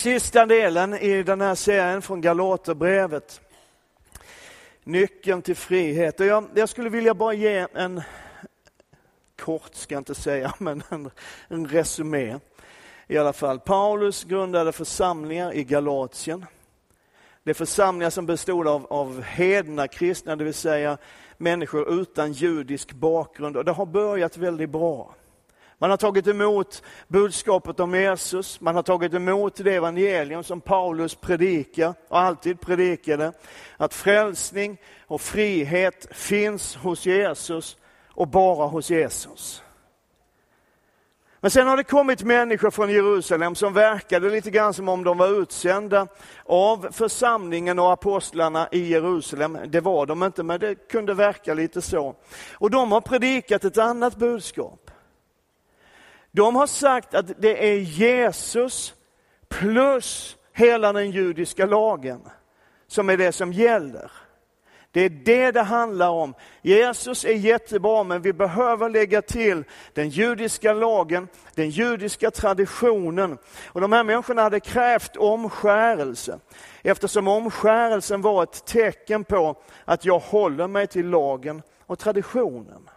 Sista delen i den här serien från Galaterbrevet. Nyckeln till frihet. Och jag, jag skulle vilja bara ge en, kort ska jag inte säga, men en, en resumé i alla fall. Paulus grundade församlingar i Galatien. Det är församlingar som bestod av, av hedna kristna, det vill säga människor utan judisk bakgrund. Och det har börjat väldigt bra. Man har tagit emot budskapet om Jesus, man har tagit emot det evangelium som Paulus predikar och alltid predikade. Att frälsning och frihet finns hos Jesus och bara hos Jesus. Men sen har det kommit människor från Jerusalem som verkade lite grann som om de var utsända av församlingen och apostlarna i Jerusalem. Det var de inte, men det kunde verka lite så. Och de har predikat ett annat budskap. De har sagt att det är Jesus plus hela den judiska lagen som är det som gäller. Det är det det handlar om. Jesus är jättebra, men vi behöver lägga till den judiska lagen, den judiska traditionen. Och de här människorna hade krävt omskärelse, eftersom omskärelsen var ett tecken på att jag håller mig till lagen och traditionen.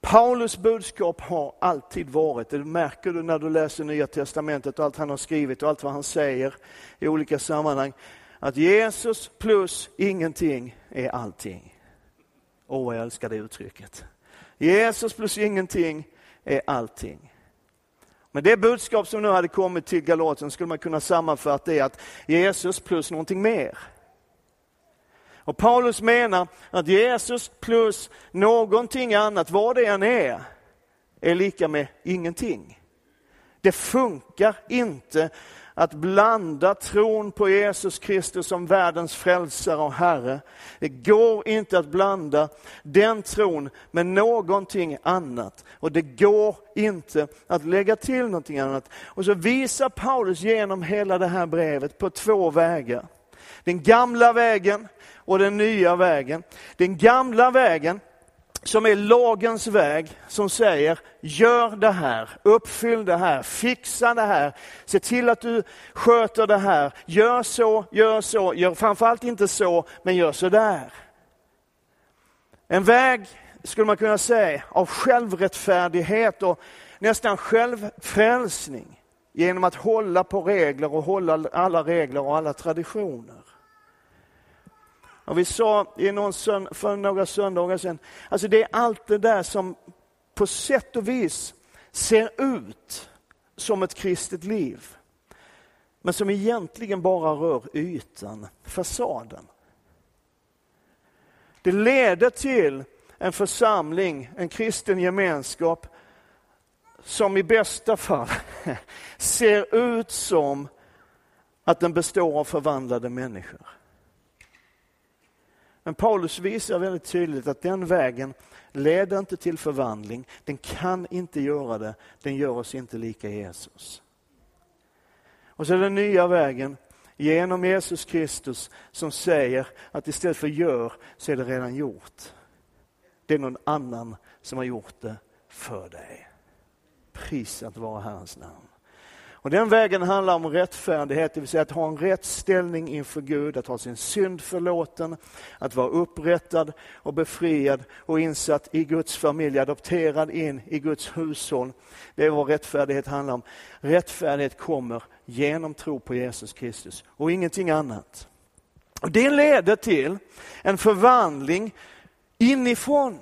Paulus budskap har alltid varit, det märker du när du läser Nya Testamentet och allt han har skrivit och allt vad han säger i olika sammanhang, att Jesus plus ingenting är allting. Åh, oh, jag älskar det uttrycket. Jesus plus ingenting är allting. Men det budskap som nu hade kommit till Galaten skulle man kunna sammanfatta i att Jesus plus någonting mer. Och Paulus menar att Jesus plus någonting annat, vad det än är, är lika med ingenting. Det funkar inte att blanda tron på Jesus Kristus som världens frälsare och Herre. Det går inte att blanda den tron med någonting annat. Och det går inte att lägga till någonting annat. Och så visar Paulus genom hela det här brevet på två vägar. Den gamla vägen och den nya vägen. Den gamla vägen som är lagens väg som säger gör det här, uppfyll det här, fixa det här, se till att du sköter det här, gör så, gör så, gör framförallt inte så, men gör så där. En väg, skulle man kunna säga, av självrättfärdighet och nästan självfrälsning genom att hålla på regler och hålla alla regler och alla traditioner. Och vi sa i någon för några söndagar sedan, alltså det är allt det där som på sätt och vis ser ut som ett kristet liv. Men som egentligen bara rör ytan, fasaden. Det leder till en församling, en kristen gemenskap som i bästa fall ser ut som att den består av förvandlade människor. Men Paulus visar väldigt tydligt att den vägen leder inte till förvandling. Den kan inte göra det. Den gör oss inte lika Jesus. Och så är den nya vägen genom Jesus Kristus som säger att istället för gör så är det redan gjort. Det är någon annan som har gjort det för dig. Prisat vara Herrens namn. Och den vägen handlar om rättfärdighet, det vill säga att ha en rätt ställning inför Gud, att ha sin synd förlåten, att vara upprättad och befriad och insatt i Guds familj, adopterad in i Guds hushåll. Det är vad rättfärdighet handlar om. Rättfärdighet kommer genom tro på Jesus Kristus och ingenting annat. Och det leder till en förvandling inifrån.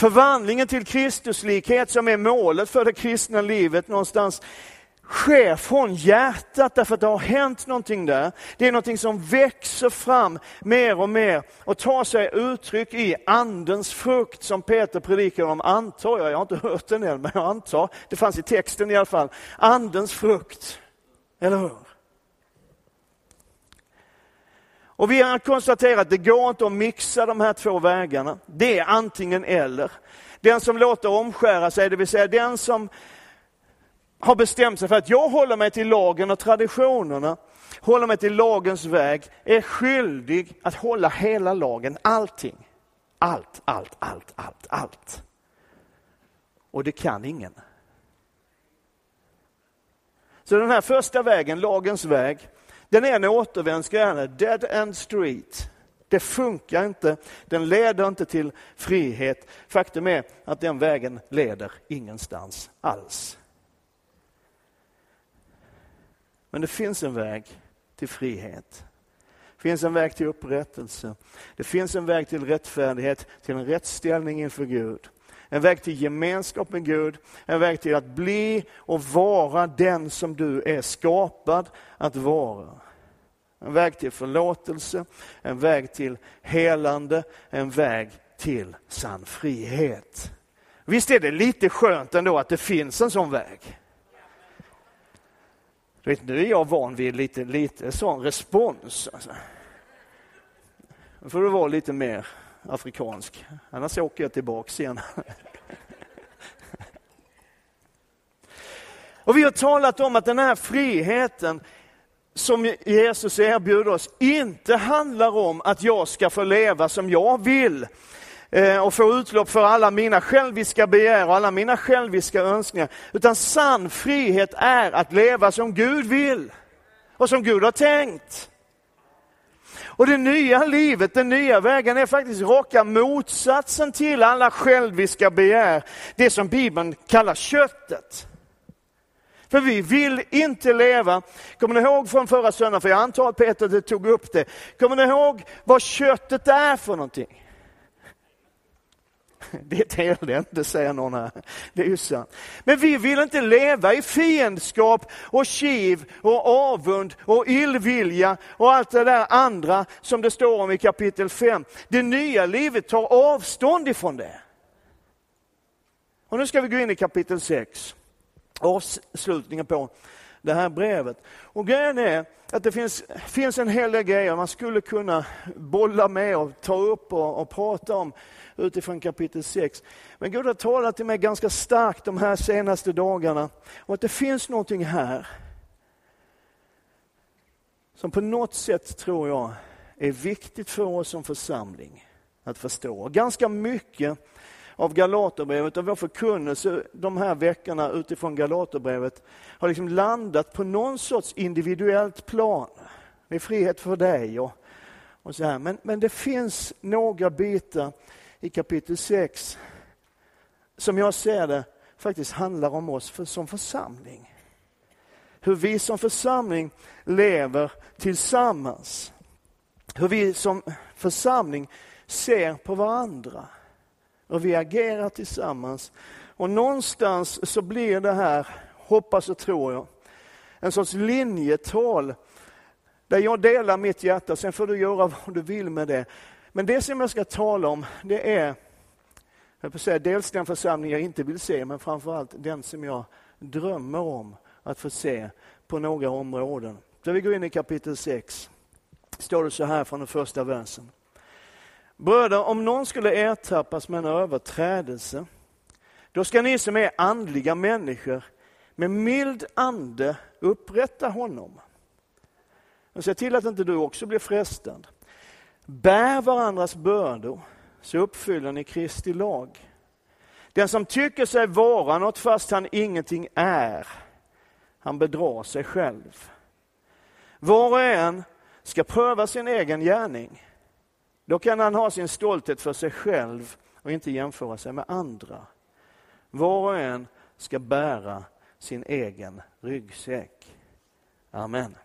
Förvandlingen till Kristuslikhet som är målet för det kristna livet någonstans sker från hjärtat därför att det har hänt någonting där. Det är någonting som växer fram mer och mer och tar sig uttryck i andens frukt som Peter predikar om, antar jag. Jag har inte hört den än, men jag antar. Det fanns i texten i alla fall. Andens frukt. Eller hur? Och vi har konstaterat att det går inte att mixa de här två vägarna. Det är antingen eller. Den som låter omskära sig, det vill säga den som har bestämt sig för att jag håller mig till lagen och traditionerna, håller mig till lagens väg, är skyldig att hålla hela lagen, allting. Allt, allt, allt, allt, allt. Och det kan ingen. Så den här första vägen, lagens väg, den är en återvändsgränd, dead end street. Det funkar inte, den leder inte till frihet. Faktum är att den vägen leder ingenstans alls. Men det finns en väg till frihet. Det finns en väg till upprättelse. Det finns en väg till rättfärdighet, till en rättställning inför Gud. En väg till gemenskap med Gud, en väg till att bli och vara den som du är skapad att vara. En väg till förlåtelse, en väg till helande, en väg till sann frihet. Visst är det lite skönt ändå att det finns en sån väg? Du vet, nu är jag van vid lite, lite sån respons. Alltså. Nu får du vara lite mer afrikansk, annars åker jag tillbaka igen. Och vi har talat om att den här friheten som Jesus erbjuder oss inte handlar om att jag ska få leva som jag vill eh, och få utlopp för alla mina själviska begär och alla mina själviska önskningar. Utan sann frihet är att leva som Gud vill och som Gud har tänkt. Och det nya livet, den nya vägen är faktiskt raka motsatsen till alla själviska begär. Det som Bibeln kallar köttet. För vi vill inte leva, kommer ni ihåg från förra söndagen, för jag antar att Peter tog upp det. Kommer ni ihåg vad köttet är för någonting? Det är ett elände, säger någon här. Det är ju sant. Men vi vill inte leva i fiendskap och kiv och avund och illvilja och allt det där andra som det står om i kapitel 5. Det nya livet tar avstånd ifrån det. Och nu ska vi gå in i kapitel 6 avslutningen på det här brevet. Och grejen är att det finns, finns en hel del grejer man skulle kunna bolla med och ta upp och, och prata om utifrån kapitel 6. Men Gud har talat till mig ganska starkt de här senaste dagarna och att det finns någonting här som på något sätt tror jag är viktigt för oss som församling att förstå. Ganska mycket av Galaterbrevet och vår förkunnelse de här veckorna utifrån Galaterbrevet har liksom landat på någon sorts individuellt plan. Med frihet för dig och, och så här. Men, men det finns några bitar i kapitel 6 som jag ser det faktiskt handlar om oss för, som församling. Hur vi som församling lever tillsammans. Hur vi som församling ser på varandra och vi agerar tillsammans. Och någonstans så blir det här, hoppas och tror jag, en sorts linjetal där jag delar mitt hjärta, sen får du göra vad du vill med det. Men det som jag ska tala om, det är jag säga, dels den församling jag inte vill se, men framförallt den som jag drömmer om att få se på några områden. Så vi går in i kapitel 6. står det så här från den första versen. Bröder, om någon skulle ertappas med en överträdelse, då ska ni som är andliga människor med mild ande upprätta honom. Och se till att inte du också blir frestad. Bär varandras bördor, så uppfyller ni Kristi lag. Den som tycker sig vara något fast han ingenting är, han bedrar sig själv. Var och en ska pröva sin egen gärning då kan han ha sin stolthet för sig själv och inte jämföra sig med andra. Var och en ska bära sin egen ryggsäck. Amen.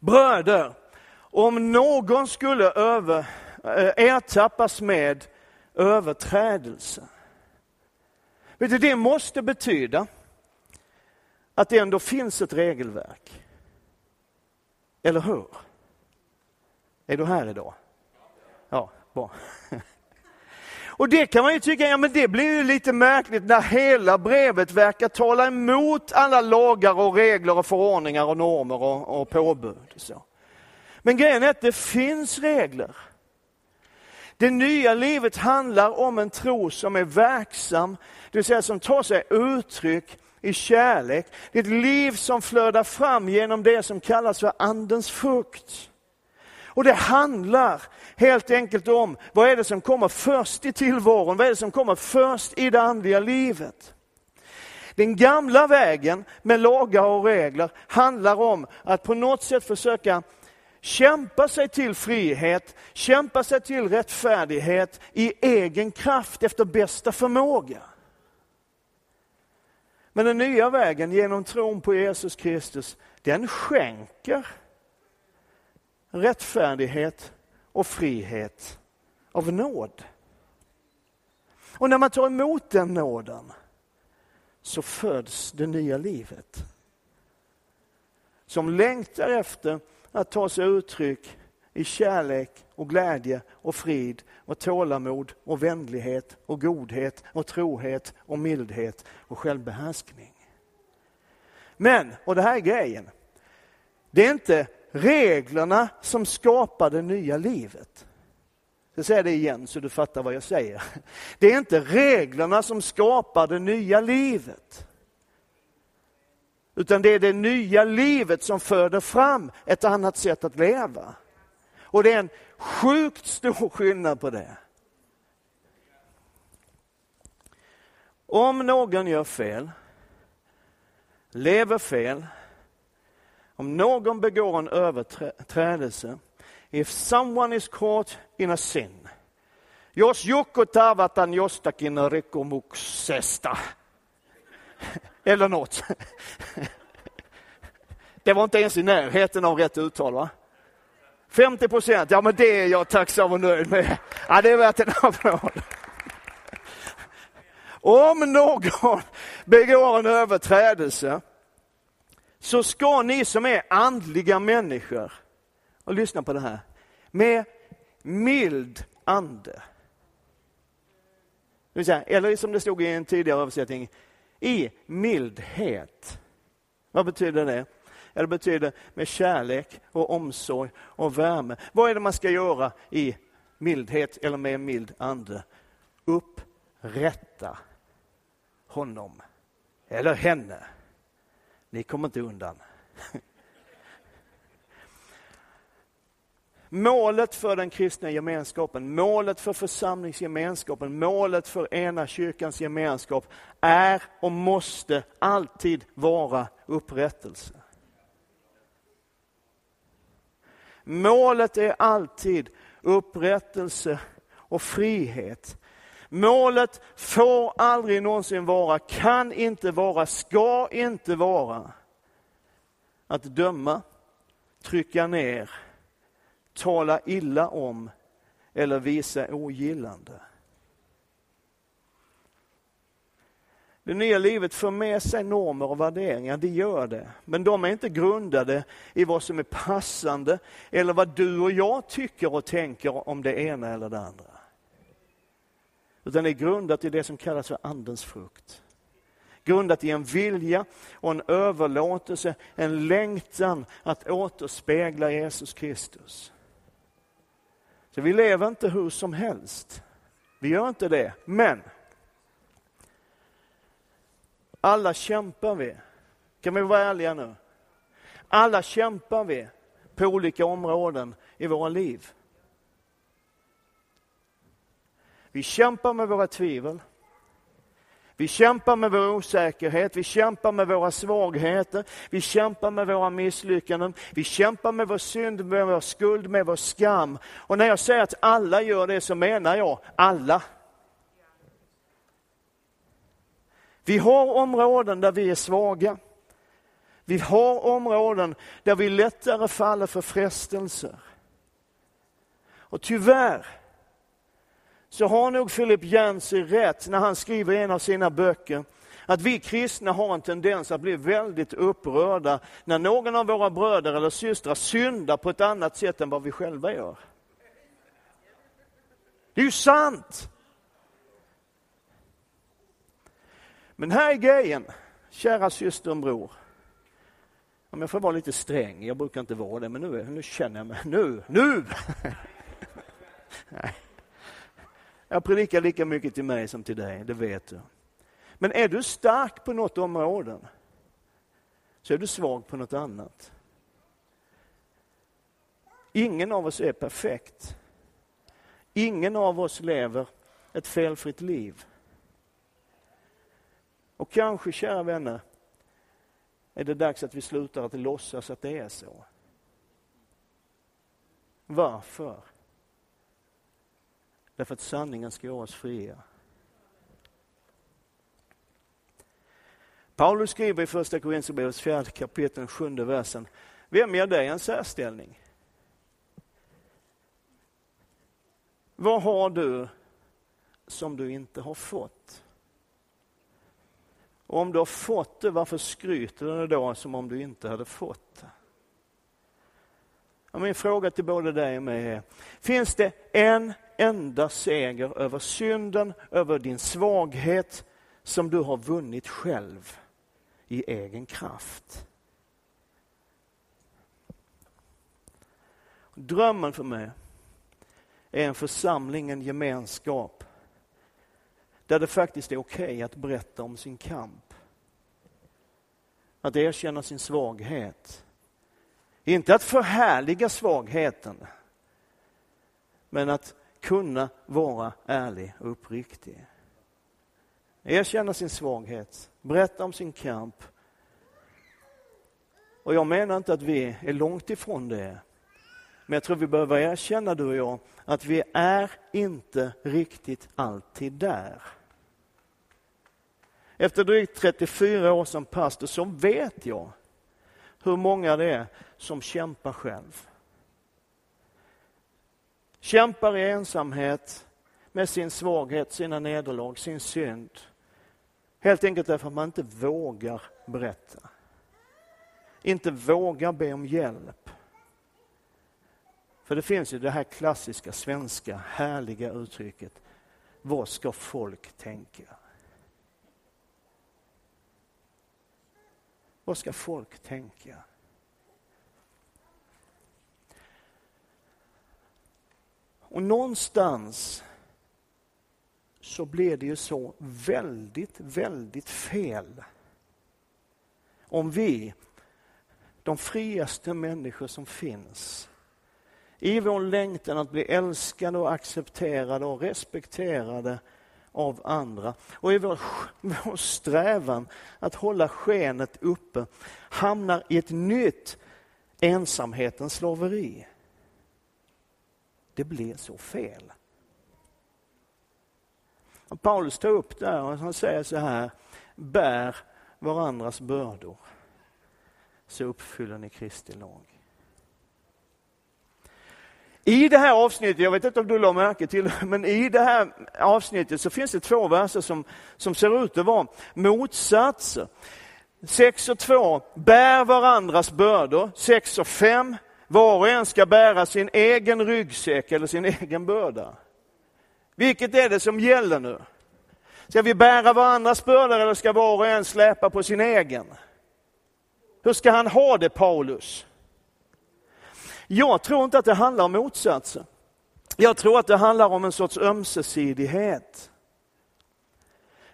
Bröder, om någon skulle över, eh, ertappas med överträdelse. Vet du, det måste betyda att det ändå finns ett regelverk. Eller hur? Är du här idag? Ja, bra. Och det kan man ju tycka, ja men det blir ju lite märkligt när hela brevet verkar tala emot alla lagar och regler och förordningar och normer och, och påbud. Så. Men grejen är att det finns regler. Det nya livet handlar om en tro som är verksam, det vill säga som tar sig uttryck i kärlek. Det är ett liv som flödar fram genom det som kallas för andens frukt. Och det handlar helt enkelt om vad är det som kommer först i tillvaron, vad är det som kommer först i det andliga livet. Den gamla vägen med lagar och regler handlar om att på något sätt försöka kämpa sig till frihet, kämpa sig till rättfärdighet i egen kraft efter bästa förmåga. Men den nya vägen genom tron på Jesus Kristus, den skänker rättfärdighet och frihet av nåd. Och när man tar emot den nåden så föds det nya livet. Som längtar efter att ta sig uttryck i kärlek och glädje och frid och tålamod och vänlighet och godhet och trohet och mildhet och självbehärskning. Men, och det här är grejen, det är inte reglerna som skapar det nya livet. Jag säger det igen så du fattar vad jag säger. Det är inte reglerna som skapar det nya livet. Utan det är det nya livet som föder fram ett annat sätt att leva. Och det är en sjukt stor skillnad på det. Om någon gör fel, lever fel, om någon begår en överträdelse, if someone is caught in a sin, jos joku tavataan jostakin rikkomuksesta, eller något. Det var inte ens i närheten av rätt uttal va? 50 procent, ja men det är jag tacksam och nöjd med. Ja, det är värt en applåd. Om någon begår en överträdelse så ska ni som är andliga människor, och lyssna på det här, med mild ande. Eller som det stod i en tidigare översättning, i mildhet. Vad betyder det? Det betyder med kärlek och omsorg och värme. Vad är det man ska göra i mildhet eller med en mild ande? Upprätta honom eller henne. Ni kommer inte undan. Målet för den kristna gemenskapen, målet för församlingsgemenskapen, målet för ena kyrkans gemenskap är och måste alltid vara upprättelse. Målet är alltid upprättelse och frihet. Målet får aldrig någonsin vara, kan inte vara, ska inte vara att döma, trycka ner, tala illa om eller visa ogillande. Det nya livet för med sig normer och värderingar, det gör det. Men de är inte grundade i vad som är passande eller vad du och jag tycker och tänker om det ena eller det andra. Utan det är grundat i det som kallas för andens frukt. Grundat i en vilja och en överlåtelse, en längtan att återspegla Jesus Kristus. Så vi lever inte hur som helst. Vi gör inte det. Men alla kämpar vi. Kan vi vara ärliga nu? Alla kämpar vi på olika områden i våra liv. Vi kämpar med våra tvivel. Vi kämpar med vår osäkerhet, vi kämpar med våra svagheter, vi kämpar med våra misslyckanden, vi kämpar med vår synd, med vår skuld, med vår skam. Och när jag säger att alla gör det så menar jag alla. Vi har områden där vi är svaga. Vi har områden där vi lättare faller för frestelser. Och tyvärr så har nog Philip Yancey rätt när han skriver i en av sina böcker att vi kristna har en tendens att bli väldigt upprörda när någon av våra bröder eller systrar syndar på ett annat sätt än vad vi själva gör. Det är ju sant! Men här är grejen, kära syster och bror. Om jag får vara lite sträng, jag brukar inte vara det, men nu, nu känner jag mig, nu, nu! Nej. Jag predikar lika mycket till mig som till dig, det vet du. Men är du stark på något område så är du svag på något annat. Ingen av oss är perfekt. Ingen av oss lever ett felfritt liv. Och kanske, kära vänner, är det dags att vi slutar att låtsas att det är så. Varför? Därför att sanningen ska göra oss fria. Paulus skriver i första Korinthierbrevets fjärde kapitel, sjunde versen. Vem ger dig en särställning? Vad har du som du inte har fått? Och om du har fått det, varför skryter du då som om du inte hade fått det? Och min fråga till både dig och mig är, finns det en enda seger över synden, över din svaghet, som du har vunnit själv i egen kraft? Drömmen för mig är en församling, en gemenskap där det faktiskt är okej okay att berätta om sin kamp. Att erkänna sin svaghet. Inte att förhärliga svagheten, men att kunna vara ärlig och uppriktig. Erkänna sin svaghet, berätta om sin kamp. Och jag menar inte att vi är långt ifrån det. Men jag tror vi behöver erkänna, du och jag, att vi är inte riktigt alltid där. Efter drygt 34 år som pastor så vet jag hur många det är som kämpar själv. Kämpar i ensamhet med sin svaghet, sina nederlag, sin synd. Helt enkelt därför att man inte vågar berätta. Inte vågar be om hjälp. För det finns ju det här klassiska svenska härliga uttrycket, vad ska folk tänka? Vad ska folk tänka? Och någonstans så blir det ju så väldigt, väldigt fel om vi, de friaste människor som finns, i vår längtan att bli älskade och accepterade och respekterade av andra och i vår, vår strävan att hålla skenet uppe hamnar i ett nytt ensamhetens slaveri. Det blir så fel. Och Paulus tar upp det här och han säger så här, bär varandras bördor så uppfyller ni Kristi lag. I det här avsnittet, jag vet inte om du la märke till men i det här avsnittet så finns det två verser som, som ser ut att vara motsatser. 6 och 2, bär varandras bördor. 6 och 5, var och en ska bära sin egen ryggsäck eller sin egen börda. Vilket är det som gäller nu? Ska vi bära varandras bördor eller ska var och en släpa på sin egen? Hur ska han ha det, Paulus? Jag tror inte att det handlar om motsatsen. Jag tror att det handlar om en sorts ömsesidighet.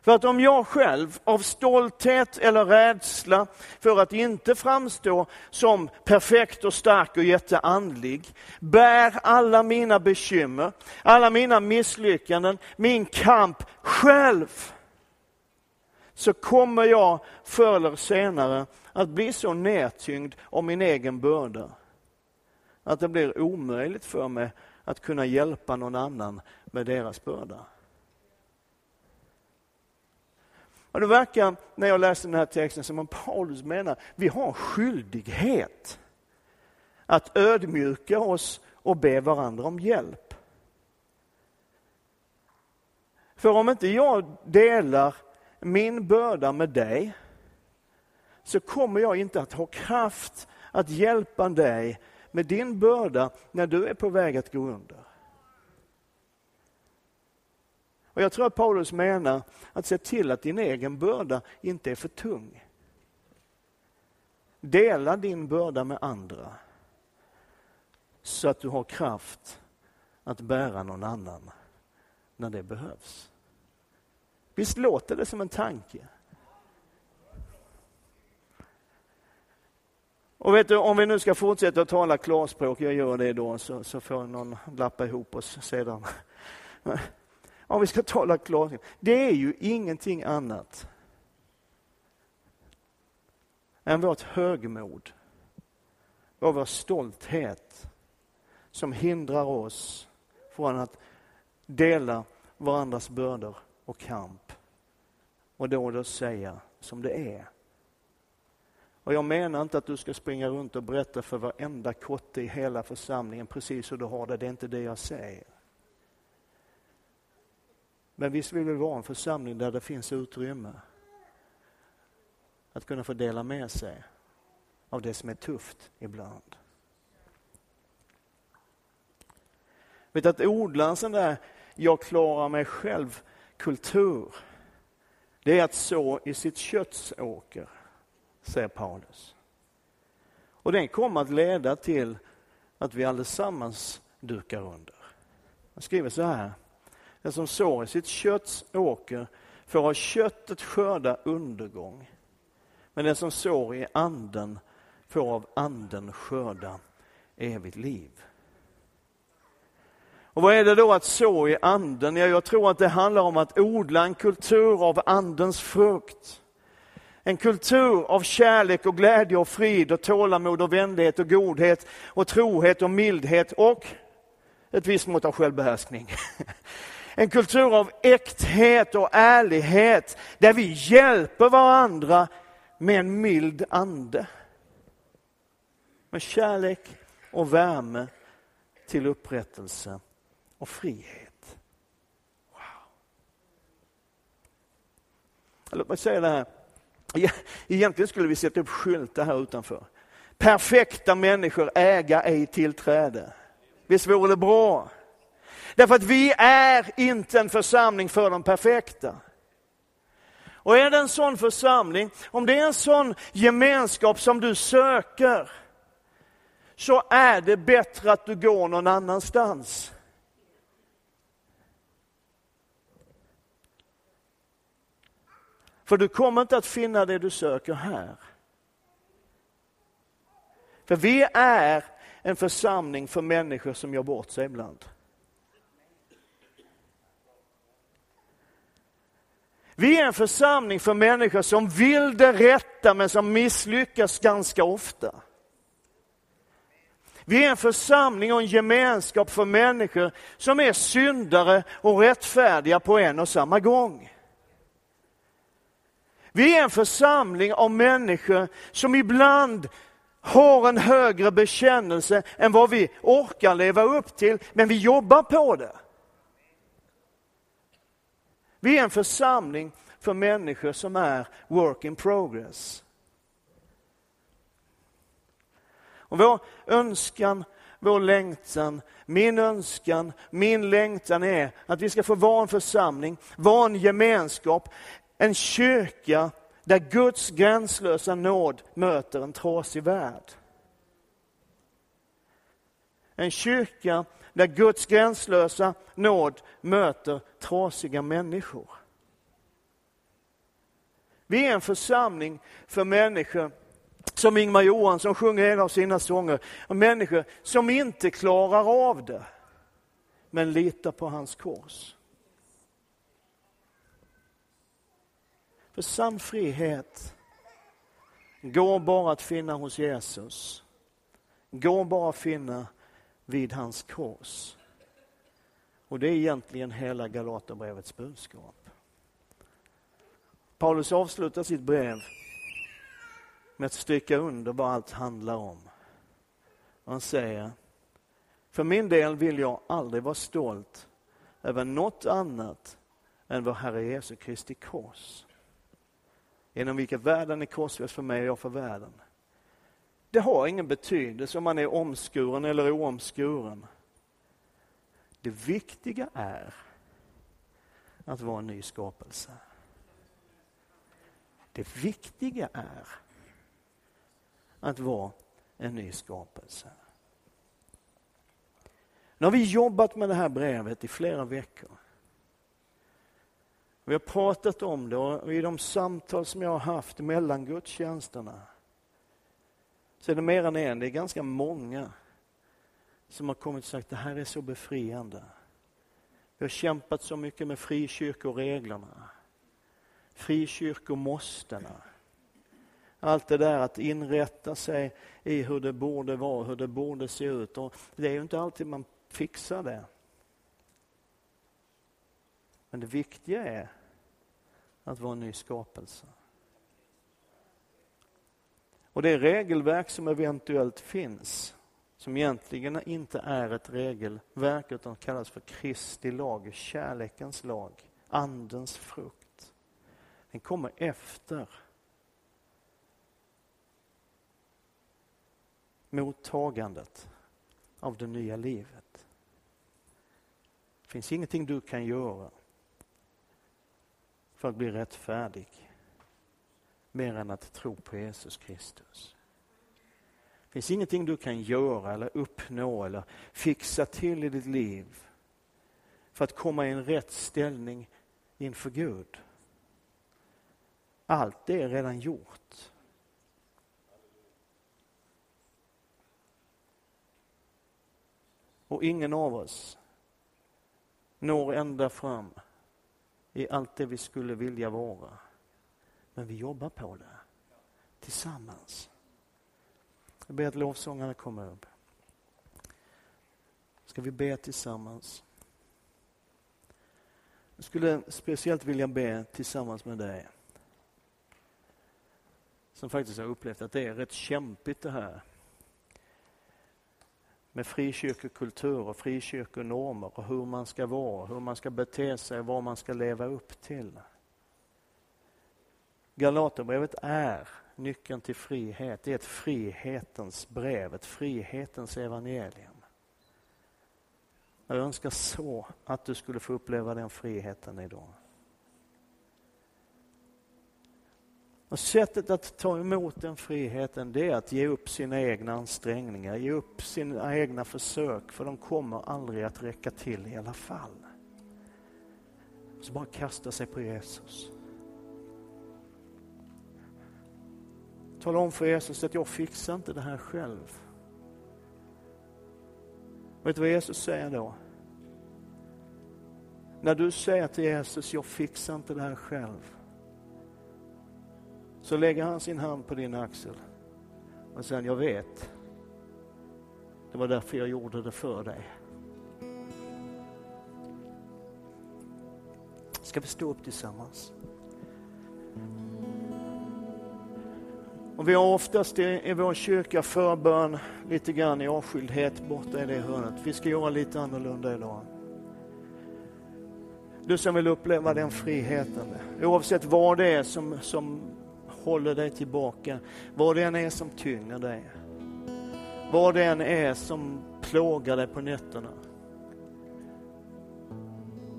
För att om jag själv av stolthet eller rädsla för att inte framstå som perfekt och stark och jätteandlig, bär alla mina bekymmer, alla mina misslyckanden, min kamp själv, så kommer jag förr eller senare att bli så nedtyngd av min egen börda att det blir omöjligt för mig att kunna hjälpa någon annan med deras börda. Och det verkar, när jag läser den här texten, som om Paulus menar vi har en skyldighet att ödmjuka oss och be varandra om hjälp. För om inte jag delar min börda med dig så kommer jag inte att ha kraft att hjälpa dig med din börda när du är på väg att gå under. Och Jag tror att Paulus menar att se till att din egen börda inte är för tung. Dela din börda med andra så att du har kraft att bära någon annan när det behövs. Visst låter det som en tanke? Och vet du, om vi nu ska fortsätta att tala klarspråk, jag gör det då, så, så får någon lappa ihop oss sedan. Om vi ska tala klarspråk, det är ju ingenting annat än vårt högmod och vår stolthet som hindrar oss från att dela varandras bördor och kamp och då och då säga som det är. Och jag menar inte att du ska springa runt och berätta för varenda kotte i hela församlingen precis hur du har det, det är inte det jag säger. Men visst vill vi vara en församling där det finns utrymme att kunna få dela med sig av det som är tufft ibland. Vet att odla en sån där jag klarar mig själv-kultur, det är att så i sitt köttsåker, säger Paulus. Och den kommer att leda till att vi allesammans dukar under. Han skriver så här, den som sår i sitt kötts åker får av köttet skörda undergång. Men den som sår i anden får av anden skörda evigt liv. Och vad är det då att så i anden? Ja, jag tror att det handlar om att odla en kultur av andens frukt. En kultur av kärlek och glädje och frid och tålamod och vänlighet och godhet och trohet och mildhet och ett visst mått av självbehärskning. En kultur av äkthet och ärlighet där vi hjälper varandra med en mild ande. Med kärlek och värme till upprättelse och frihet. Wow. Låt mig säga det här. Egentligen skulle vi sätta upp skyltar här utanför. Perfekta människor äga ej tillträde. Visst vore det bra? Därför att vi är inte en församling för de perfekta. Och är det en sån församling, om det är en sån gemenskap som du söker, så är det bättre att du går någon annanstans. För du kommer inte att finna det du söker här. För vi är en församling för människor som gör bort sig ibland. Vi är en församling för människor som vill det rätta men som misslyckas ganska ofta. Vi är en församling och en gemenskap för människor som är syndare och rättfärdiga på en och samma gång. Vi är en församling av människor som ibland har en högre bekännelse än vad vi orkar leva upp till, men vi jobbar på det. Vi är en församling för människor som är work in progress. Och vår önskan, vår längtan, min önskan, min längtan är att vi ska få vara en församling, vara en gemenskap, en kyrka där Guds gränslösa nåd möter en trasig värld. En kyrka där Guds gränslösa nåd möter trasiga människor. Vi är en församling för människor som Ingmar Johansson sjunger en av sina sånger, människor som inte klarar av det, men litar på hans kors. För sann frihet går bara att finna hos Jesus. Går bara att finna vid hans kors. Och det är egentligen hela Galaterbrevets budskap. Paulus avslutar sitt brev med att stryka under vad allt handlar om. Han säger, för min del vill jag aldrig vara stolt över något annat än vår Herre Jesu Kristi kors. Genom vilket världen är korsfäst för mig och jag för världen. Det har ingen betydelse om man är omskuren eller oomskuren. Det viktiga är att vara en ny skapelse. Det viktiga är att vara en ny skapelse. Nu har vi jobbat med det här brevet i flera veckor. Vi har pratat om det och i de samtal som jag har haft mellan gudstjänsterna så är det mer än en, det är ganska många som har kommit och sagt att det här är så befriande. Vi har kämpat så mycket med frikyrkoreglerna, frikyrkomåstena. Allt det där att inrätta sig i hur det borde vara, hur det borde se ut. Och det är ju inte alltid man fixar det. Men det viktiga är att vara en ny skapelse. Och det regelverk som eventuellt finns, som egentligen inte är ett regelverk utan kallas för Kristi lag, kärlekens lag, andens frukt. Den kommer efter mottagandet av det nya livet. Det finns ingenting du kan göra för att bli rättfärdig mer än att tro på Jesus Kristus. Det finns ingenting du kan göra eller uppnå eller fixa till i ditt liv för att komma i en rätt ställning inför Gud. Allt det är redan gjort. Och ingen av oss når ända fram i allt det vi skulle vilja vara. Men vi jobbar på det tillsammans. Jag ber att lovsångarna kommer upp. Ska vi be tillsammans? Jag skulle speciellt vilja be tillsammans med dig som faktiskt har upplevt att det är rätt kämpigt det här med frikyrkokultur och frikyrkonormer och hur man ska vara, hur man ska bete sig, vad man ska leva upp till. Galaterbrevet är nyckeln till frihet. Det är ett frihetens brev, ett frihetens evangelium. Jag önskar så att du skulle få uppleva den friheten idag. Och sättet att ta emot den friheten det är att ge upp sina egna ansträngningar, ge upp sina egna försök för de kommer aldrig att räcka till i alla fall. Så bara kasta sig på Jesus. Tala om för Jesus att jag fixar inte det här själv. Vet du vad Jesus säger då? När du säger till Jesus, jag fixar inte det här själv. Så lägger han sin hand på din axel och säger, jag vet. Det var därför jag gjorde det för dig. Ska vi stå upp tillsammans? Och vi har oftast i, i vår kyrka förbön lite grann i avskildhet borta i det hörnet. Vi ska göra lite annorlunda idag. Du som vill uppleva den friheten, oavsett vad det är som, som håller dig tillbaka, vad det än är som tynger dig, vad det än är som plågar dig på nätterna.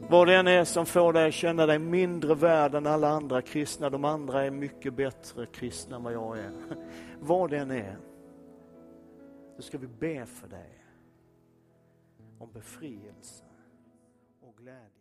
Vad det än är som får dig att känna dig mindre värd än alla andra kristna, de andra är mycket bättre kristna än vad jag är. Vad det än är, så ska vi be för dig om befrielse och glädje.